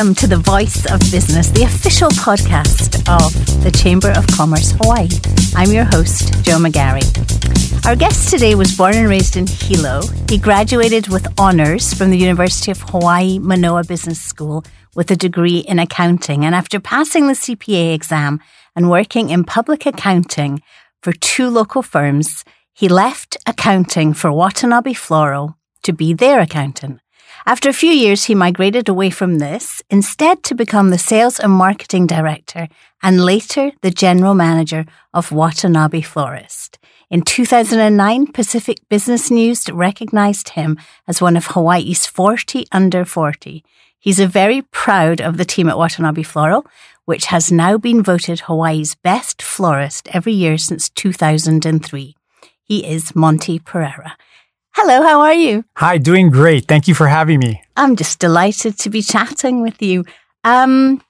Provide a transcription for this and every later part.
Welcome to the Voice of Business, the official podcast of the Chamber of Commerce Hawaii. I'm your host, Joe McGarry. Our guest today was born and raised in Hilo. He graduated with honours from the University of Hawaii Manoa Business School with a degree in accounting. And after passing the CPA exam and working in public accounting for two local firms, he left accounting for Watanabe Floral to be their accountant. After a few years, he migrated away from this, instead to become the sales and marketing director and later the general manager of Watanabe Florist. In 2009, Pacific Business News recognized him as one of Hawaii's 40 under 40. He's a very proud of the team at Watanabe Floral, which has now been voted Hawaii's best florist every year since 2003. He is Monty Pereira. Hello, how are you? Hi, doing great. Thank you for having me. I'm just delighted to be chatting with you. Um,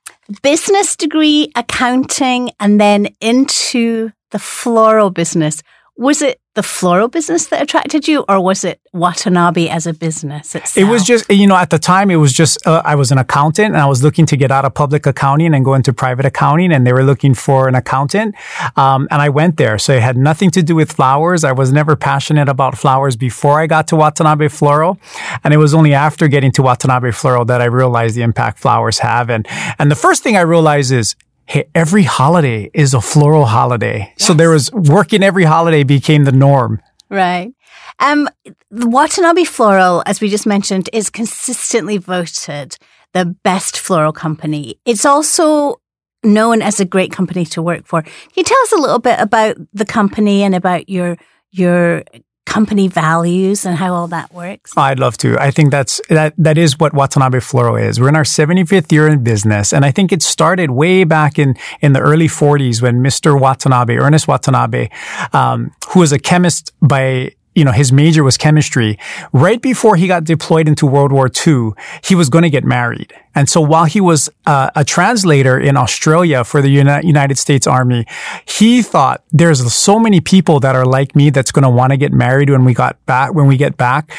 business degree, accounting, and then into the floral business. Was it the floral business that attracted you, or was it Watanabe as a business itself? It was just, you know, at the time, it was just, uh, I was an accountant and I was looking to get out of public accounting and go into private accounting, and they were looking for an accountant. Um, and I went there. So it had nothing to do with flowers. I was never passionate about flowers before I got to Watanabe Floral. And it was only after getting to Watanabe Floral that I realized the impact flowers have. And, and the first thing I realized is, hey, every holiday is a floral holiday. Yes. So there was working every holiday became the norm. Right. Um, the Watanabe Floral, as we just mentioned, is consistently voted the best floral company. It's also known as a great company to work for. Can you tell us a little bit about the company and about your your company values and how all that works? I'd love to. I think that's that that is what Watanabe Floral is. We're in our 75th year in business, and I think it started way back in in the early 40s when Mr. Watanabe, Ernest Watanabe, um, who was a chemist by you know, his major was chemistry. Right before he got deployed into World War II, he was going to get married. And so while he was uh, a translator in Australia for the Uni- United States Army, he thought there's so many people that are like me that's going to want to get married when we got back, when we get back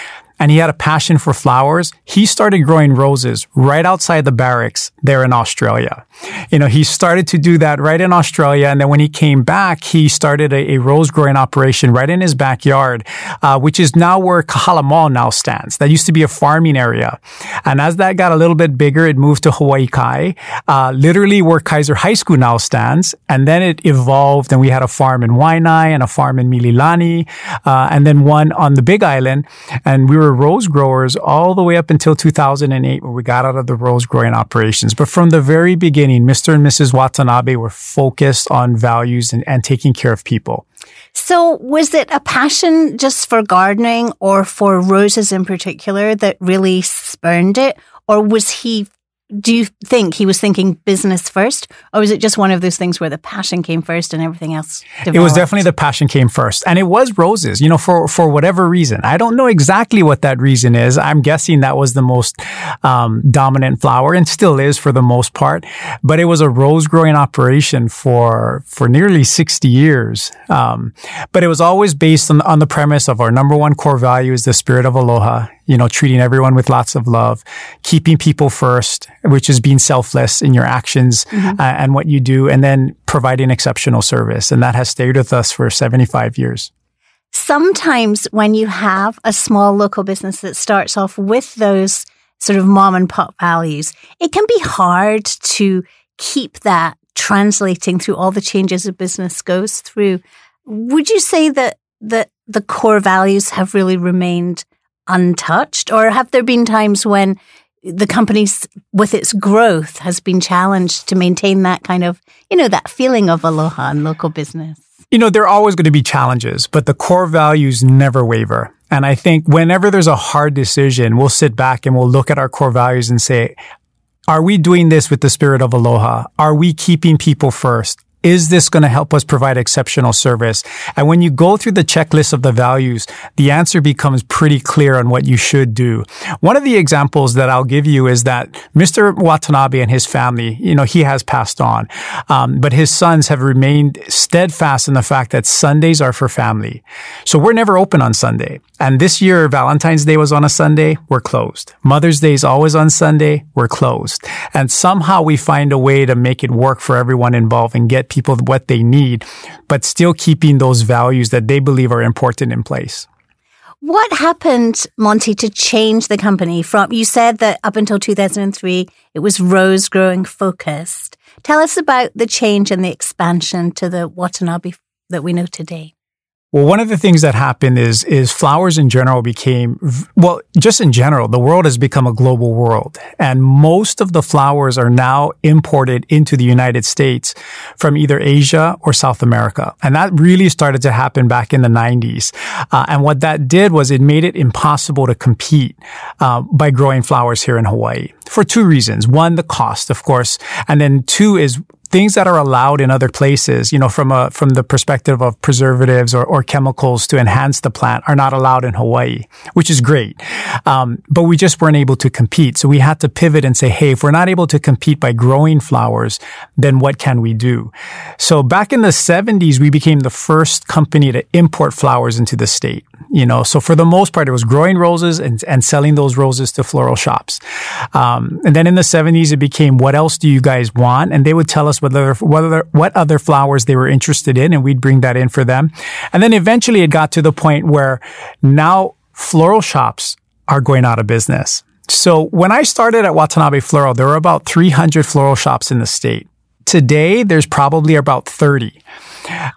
and he had a passion for flowers, he started growing roses right outside the barracks there in Australia. You know, he started to do that right in Australia. And then when he came back, he started a, a rose growing operation right in his backyard, uh, which is now where Kahala Mall now stands. That used to be a farming area. And as that got a little bit bigger, it moved to Hawaii Kai, uh, literally where Kaiser High School now stands. And then it evolved and we had a farm in Waianae and a farm in Mililani, uh, and then one on the Big Island. And we were were rose growers all the way up until 2008 when we got out of the rose growing operations. But from the very beginning, Mr. and Mrs. Watanabe were focused on values and, and taking care of people. So was it a passion just for gardening or for roses in particular that really spurned it? Or was he do you think he was thinking business first, or was it just one of those things where the passion came first and everything else? Developed? It was definitely the passion came first, and it was roses. You know, for for whatever reason, I don't know exactly what that reason is. I'm guessing that was the most um, dominant flower, and still is for the most part. But it was a rose growing operation for for nearly 60 years. Um, but it was always based on on the premise of our number one core value is the spirit of aloha you know, treating everyone with lots of love, keeping people first, which is being selfless in your actions mm-hmm. uh, and what you do, and then providing exceptional service. And that has stayed with us for 75 years. Sometimes when you have a small local business that starts off with those sort of mom and pop values, it can be hard to keep that translating through all the changes a business goes through. Would you say that that the core values have really remained untouched? Or have there been times when the company, with its growth, has been challenged to maintain that kind of, you know, that feeling of aloha and local business? You know, there are always going to be challenges, but the core values never waver. And I think whenever there's a hard decision, we'll sit back and we'll look at our core values and say, are we doing this with the spirit of aloha? Are we keeping people first? Is this going to help us provide exceptional service? And when you go through the checklist of the values, the answer becomes pretty clear on what you should do. One of the examples that I'll give you is that Mr. Watanabe and his family, you know, he has passed on, um, but his sons have remained steadfast in the fact that Sundays are for family. So we're never open on Sunday. And this year, Valentine's Day was on a Sunday, we're closed. Mother's Day is always on Sunday, we're closed. And somehow we find a way to make it work for everyone involved and get people what they need, but still keeping those values that they believe are important in place. What happened, Monty, to change the company from, you said that up until 2003, it was rose growing focused. Tell us about the change and the expansion to the Watanabe that we know today. Well, one of the things that happened is, is flowers in general became, well, just in general, the world has become a global world. And most of the flowers are now imported into the United States from either Asia or South America. And that really started to happen back in the 90s. Uh, and what that did was it made it impossible to compete uh, by growing flowers here in Hawaii for two reasons. One, the cost, of course. And then two is things that are allowed in other places, you know, from a, from the perspective of preservatives or, or chemicals to enhance the plant are not allowed in Hawaii, which is great. Um, but we just weren't able to compete. So we had to pivot and say, Hey, if we're not able to compete by growing flowers, then what can we do? So back in the seventies, we became the first company to import flowers into the state you know, so for the most part, it was growing roses and, and selling those roses to floral shops. Um, and then in the 70s, it became, what else do you guys want? And they would tell us what other, what other, what other flowers they were interested in, and we'd bring that in for them. And then eventually it got to the point where now floral shops are going out of business. So when I started at Watanabe Floral, there were about 300 floral shops in the state. Today, there's probably about 30.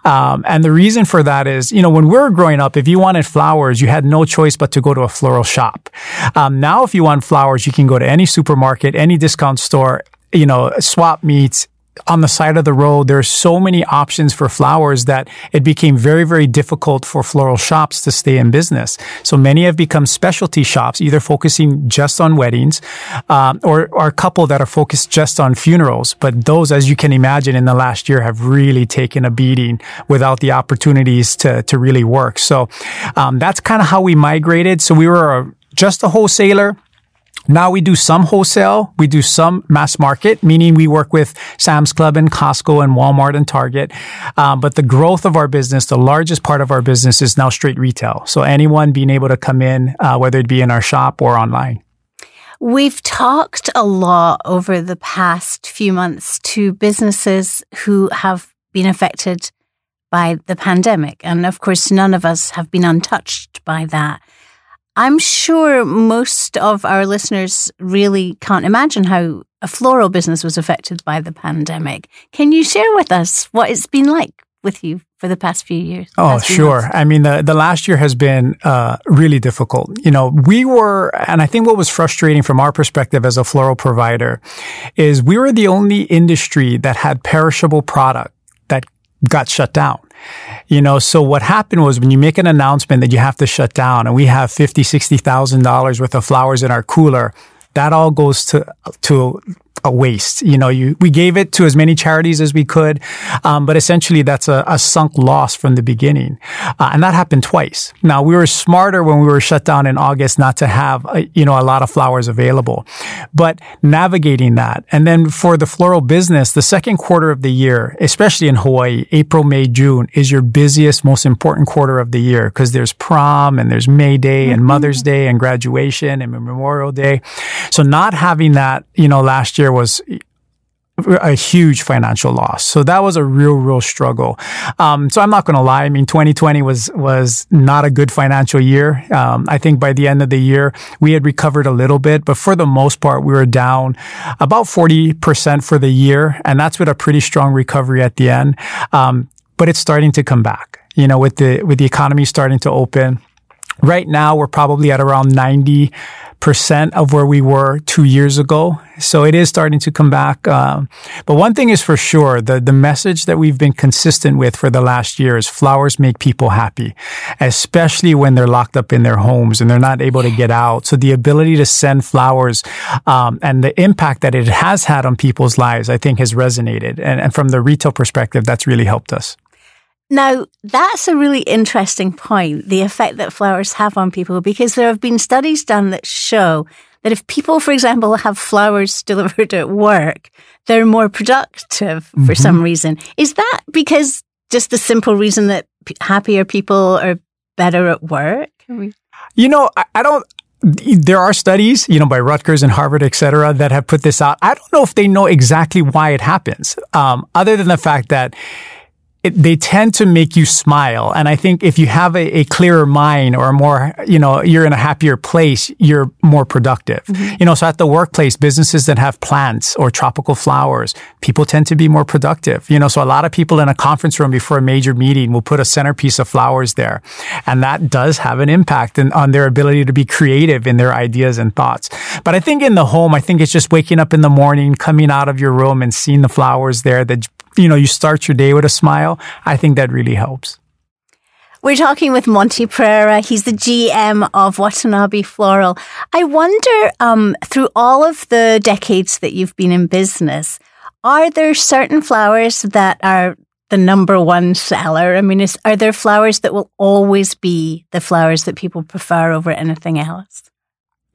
Um, and the reason for that is, you know, when we were growing up, if you wanted flowers, you had no choice but to go to a floral shop. Um, now, if you want flowers, you can go to any supermarket, any discount store, you know, swap meets, on the side of the road, there are so many options for flowers that it became very, very difficult for floral shops to stay in business. So many have become specialty shops, either focusing just on weddings, um, or, or a couple that are focused just on funerals. But those, as you can imagine, in the last year have really taken a beating without the opportunities to, to really work. So, um, that's kind of how we migrated. So we were just a wholesaler now we do some wholesale, we do some mass market, meaning we work with Sam's Club and Costco and Walmart and Target. Um, but the growth of our business, the largest part of our business is now straight retail. So anyone being able to come in, uh, whether it be in our shop or online. We've talked a lot over the past few months to businesses who have been affected by the pandemic. And of course, none of us have been untouched by that. I'm sure most of our listeners really can't imagine how a floral business was affected by the pandemic. Can you share with us what it's been like with you for the past few years? Oh, sure. Months? I mean, the, the last year has been uh, really difficult. You know, we were, and I think what was frustrating from our perspective as a floral provider is we were the only industry that had perishable product got shut down. You know, so what happened was when you make an announcement that you have to shut down and we have fifty, sixty thousand dollars worth of flowers in our cooler, that all goes to to a waste. You know, you, we gave it to as many charities as we could, um, but essentially that's a, a, sunk loss from the beginning, uh, and that happened twice. Now we were smarter when we were shut down in August not to have a, you know a lot of flowers available, but navigating that, and then for the floral business, the second quarter of the year, especially in Hawaii, April, May, June is your busiest, most important quarter of the year because there's prom and there's May Day and mm-hmm. Mother's Day and graduation and Memorial Day. So not having that, you know, last year was a huge financial loss. So that was a real, real struggle. Um, so I'm not going to lie. I mean, 2020 was, was not a good financial year. Um, I think by the end of the year, we had recovered a little bit, but for the most part, we were down about 40% for the year. And that's with a pretty strong recovery at the end. Um, but it's starting to come back, you know, with the, with the economy starting to open Right now, we're probably at around 90 percent of where we were two years ago. So it is starting to come back. Um, but one thing is for sure, the, the message that we've been consistent with for the last year is flowers make people happy, especially when they're locked up in their homes and they're not able to get out. So the ability to send flowers, um, and the impact that it has had on people's lives, I think has resonated. And, and from the retail perspective, that's really helped us. Now, that's a really interesting point, the effect that flowers have on people, because there have been studies done that show that if people, for example, have flowers delivered at work, they're more productive for mm-hmm. some reason. Is that because just the simple reason that happier people are better at work? You know, I, I don't, there are studies, you know, by Rutgers and Harvard, et cetera, that have put this out. I don't know if they know exactly why it happens, um, other than the fact that it, they tend to make you smile. And I think if you have a, a, clearer mind or a more, you know, you're in a happier place, you're more productive. Mm-hmm. You know, so at the workplace, businesses that have plants or tropical flowers, people tend to be more productive. You know, so a lot of people in a conference room before a major meeting will put a centerpiece of flowers there. And that does have an impact in, on their ability to be creative in their ideas and thoughts. But I think in the home, I think it's just waking up in the morning, coming out of your room and seeing the flowers there that you know, you start your day with a smile, I think that really helps. We're talking with Monty Pereira. He's the GM of Watanabe Floral. I wonder, um, through all of the decades that you've been in business, are there certain flowers that are the number one seller? I mean, is, are there flowers that will always be the flowers that people prefer over anything else?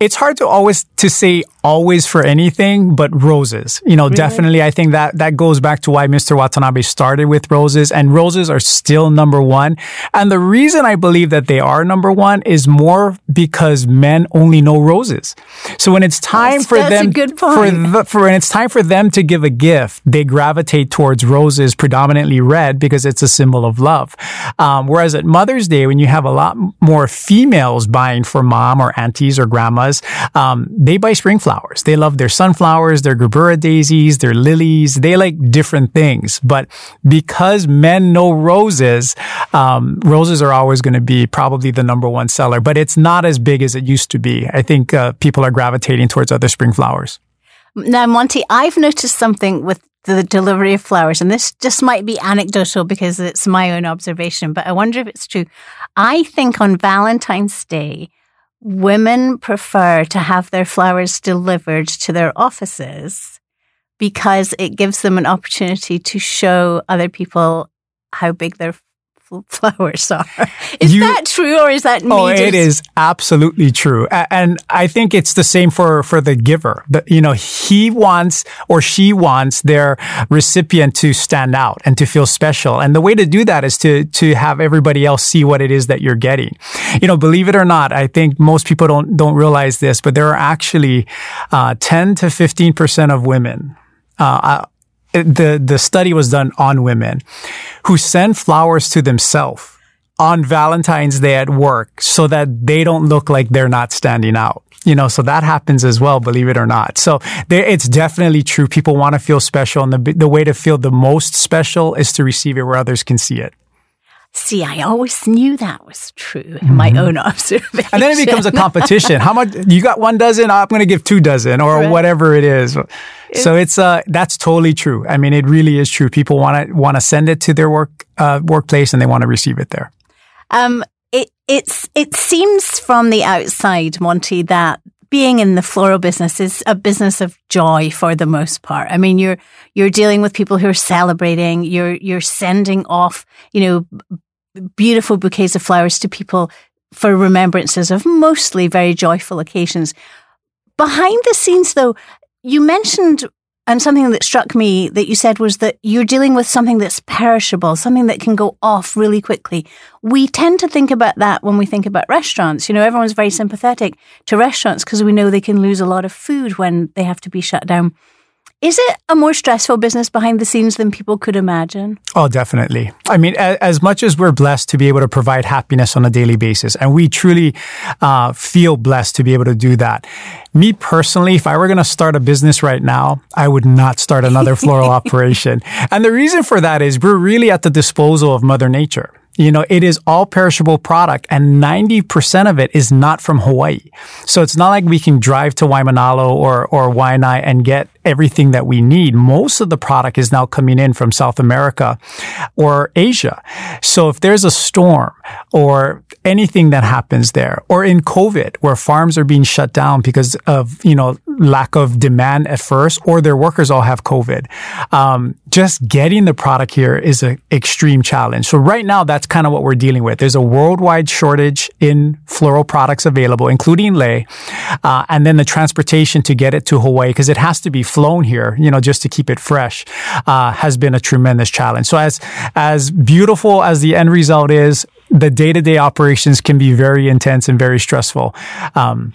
It's hard to always to say always for anything, but roses. You know, really? definitely I think that that goes back to why Mr. Watanabe started with roses and roses are still number one. And the reason I believe that they are number one is more because men only know roses. So when it's time that's, for that's them, for, the, for when it's time for them to give a gift, they gravitate towards roses, predominantly red because it's a symbol of love. Um, whereas at Mother's Day, when you have a lot more females buying for mom or aunties or grandmas, um, they buy spring flowers. They love their sunflowers, their gerbera daisies, their lilies. They like different things. But because men know roses, um, roses are always going to be probably the number one seller. But it's not as big as it used to be. I think uh, people are gravitating towards other spring flowers. Now, Monty, I've noticed something with the delivery of flowers, and this just might be anecdotal because it's my own observation, but I wonder if it's true. I think on Valentine's Day, women prefer to have their flowers delivered to their offices because it gives them an opportunity to show other people how big their flowers are. Is you, that true or is that me? Oh, it is absolutely true. And I think it's the same for, for the giver. The, you know, he wants or she wants their recipient to stand out and to feel special. And the way to do that is to, to have everybody else see what it is that you're getting. You know, believe it or not, I think most people don't, don't realize this, but there are actually, uh, 10 to 15% of women, uh, the, the study was done on women who send flowers to themselves on Valentine's Day at work so that they don't look like they're not standing out. You know, so that happens as well, believe it or not. So there, it's definitely true. People want to feel special and the, the way to feel the most special is to receive it where others can see it. See, I always knew that was true in mm-hmm. my own observation. And then it becomes a competition. How much you got one dozen? I'm going to give two dozen or right. whatever it is. so it's uh that's totally true. I mean, it really is true. People want to want to send it to their work uh, workplace and they want to receive it there. Um, it it's it seems from the outside, Monty, that being in the floral business is a business of joy for the most part. I mean, you're, you're dealing with people who are celebrating, you're, you're sending off, you know, beautiful bouquets of flowers to people for remembrances of mostly very joyful occasions. Behind the scenes, though, you mentioned and something that struck me that you said was that you're dealing with something that's perishable, something that can go off really quickly. We tend to think about that when we think about restaurants. You know, everyone's very sympathetic to restaurants because we know they can lose a lot of food when they have to be shut down. Is it a more stressful business behind the scenes than people could imagine? Oh, definitely. I mean, as much as we're blessed to be able to provide happiness on a daily basis, and we truly uh, feel blessed to be able to do that. Me personally, if I were going to start a business right now, I would not start another floral operation. And the reason for that is we're really at the disposal of Mother Nature. You know, it is all perishable product and 90% of it is not from Hawaii. So it's not like we can drive to Waimanalo or, or Waianae and get everything that we need. Most of the product is now coming in from South America or Asia. So if there's a storm or anything that happens there or in COVID where farms are being shut down because of, you know, lack of demand at first or their workers all have COVID, um, just getting the product here is an extreme challenge. So right now, that's kind of what we're dealing with. There's a worldwide shortage in floral products available, including lei, uh, and then the transportation to get it to Hawaii because it has to be flown here, you know, just to keep it fresh, uh, has been a tremendous challenge. So as as beautiful as the end result is, the day to day operations can be very intense and very stressful. Um,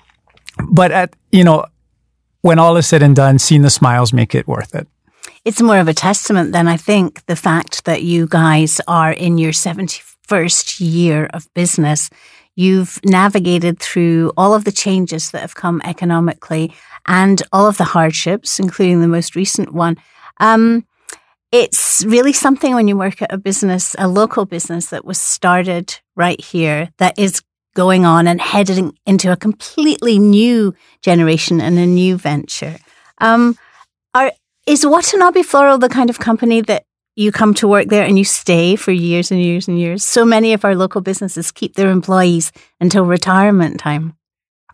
but at you know, when all is said and done, seeing the smiles make it worth it. It's more of a testament than I think the fact that you guys are in your 71st year of business. You've navigated through all of the changes that have come economically and all of the hardships, including the most recent one. Um, it's really something when you work at a business, a local business that was started right here that is going on and heading into a completely new generation and a new venture. Um, are, is Watanabe Floral the kind of company that you come to work there and you stay for years and years and years? So many of our local businesses keep their employees until retirement time.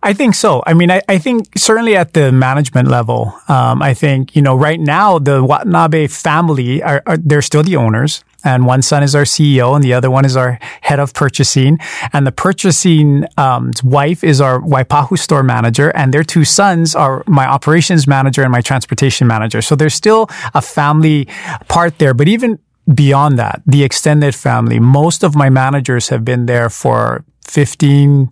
I think so. I mean, I, I think certainly at the management level, um, I think, you know, right now the Watanabe family are, are, they're still the owners. And one son is our CEO and the other one is our head of purchasing. And the purchasing, um, wife is our Waipahu store manager and their two sons are my operations manager and my transportation manager. So there's still a family part there. But even beyond that, the extended family, most of my managers have been there for 15,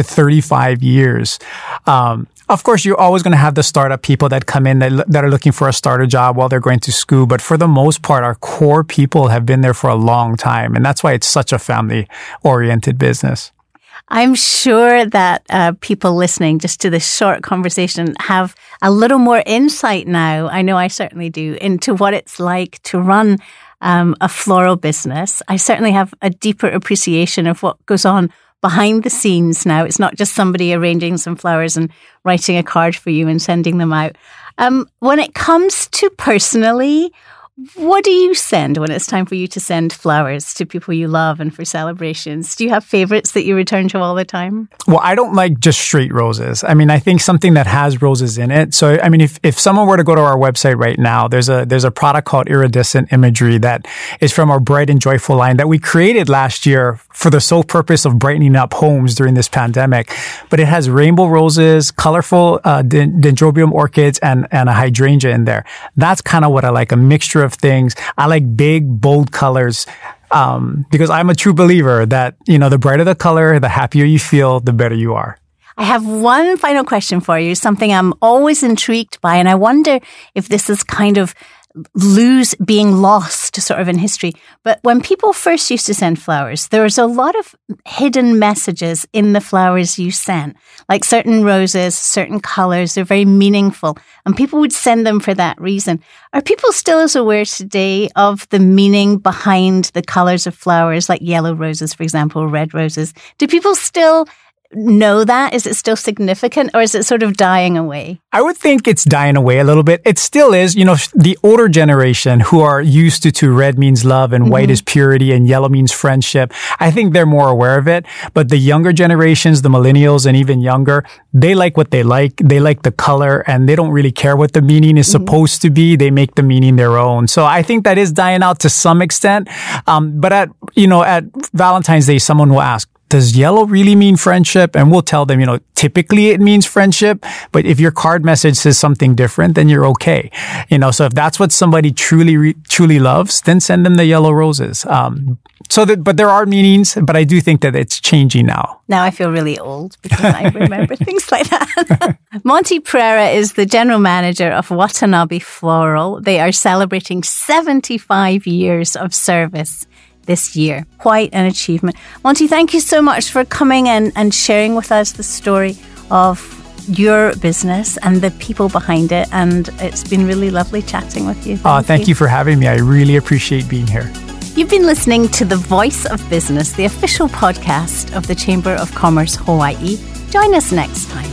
to 35 years. Um, of course, you're always going to have the startup people that come in that, that are looking for a starter job while they're going to school. But for the most part, our core people have been there for a long time. And that's why it's such a family oriented business. I'm sure that uh, people listening just to this short conversation have a little more insight now. I know I certainly do into what it's like to run um, a floral business. I certainly have a deeper appreciation of what goes on behind the scenes now. It's not just somebody arranging some flowers and writing a card for you and sending them out. Um, when it comes to personally, what do you send when it's time for you to send flowers to people you love and for celebrations? Do you have favorites that you return to all the time? Well, I don't like just straight roses. I mean, I think something that has roses in it. So, I mean, if, if someone were to go to our website right now, there's a, there's a product called iridescent imagery that is from our bright and joyful line that we created last year for the sole purpose of brightening up homes during this pandemic. But it has rainbow roses, colorful uh, dendrobium orchids, and, and a hydrangea in there. That's kind of what I like, a mixture of of things. I like big, bold colors. Um, because I'm a true believer that, you know, the brighter the color, the happier you feel, the better you are. I have one final question for you, something I'm always intrigued by. And I wonder if this is kind of lose being lost sort of in history. But when people first used to send flowers, there was a lot of hidden messages in the flowers you sent, like certain roses, certain colors, they're very meaningful. And people would send them for that reason. Are people still as aware today of the meaning behind the colors of flowers, like yellow roses, for example, red roses? Do people still know that? Is it still significant or is it sort of dying away? I would think it's dying away a little bit. It still is. You know, the older generation who are used to, to red means love and mm-hmm. white is purity and yellow means friendship. I think they're more aware of it. But the younger generations, the millennials and even younger, they like what they like. They like the color and they don't really care what the meaning is mm-hmm. supposed to be. They make the meaning their own. So I think that is dying out to some extent. Um, but at, you know, at Valentine's Day, someone will ask, does yellow really mean friendship? And we'll tell them, you know, typically it means friendship, but if your card message says something different, then you're okay. You know, so if that's what somebody truly, re- truly loves, then send them the yellow roses. Um, so that, but there are meanings, but I do think that it's changing now. Now I feel really old because I remember things like that. Monty Pereira is the general manager of Watanabe Floral. They are celebrating 75 years of service this year. Quite an achievement. Monty, thank you so much for coming in and sharing with us the story of your business and the people behind it. And it's been really lovely chatting with you. Thank, uh, thank you. you for having me. I really appreciate being here. You've been listening to The Voice of Business, the official podcast of the Chamber of Commerce Hawaii. Join us next time.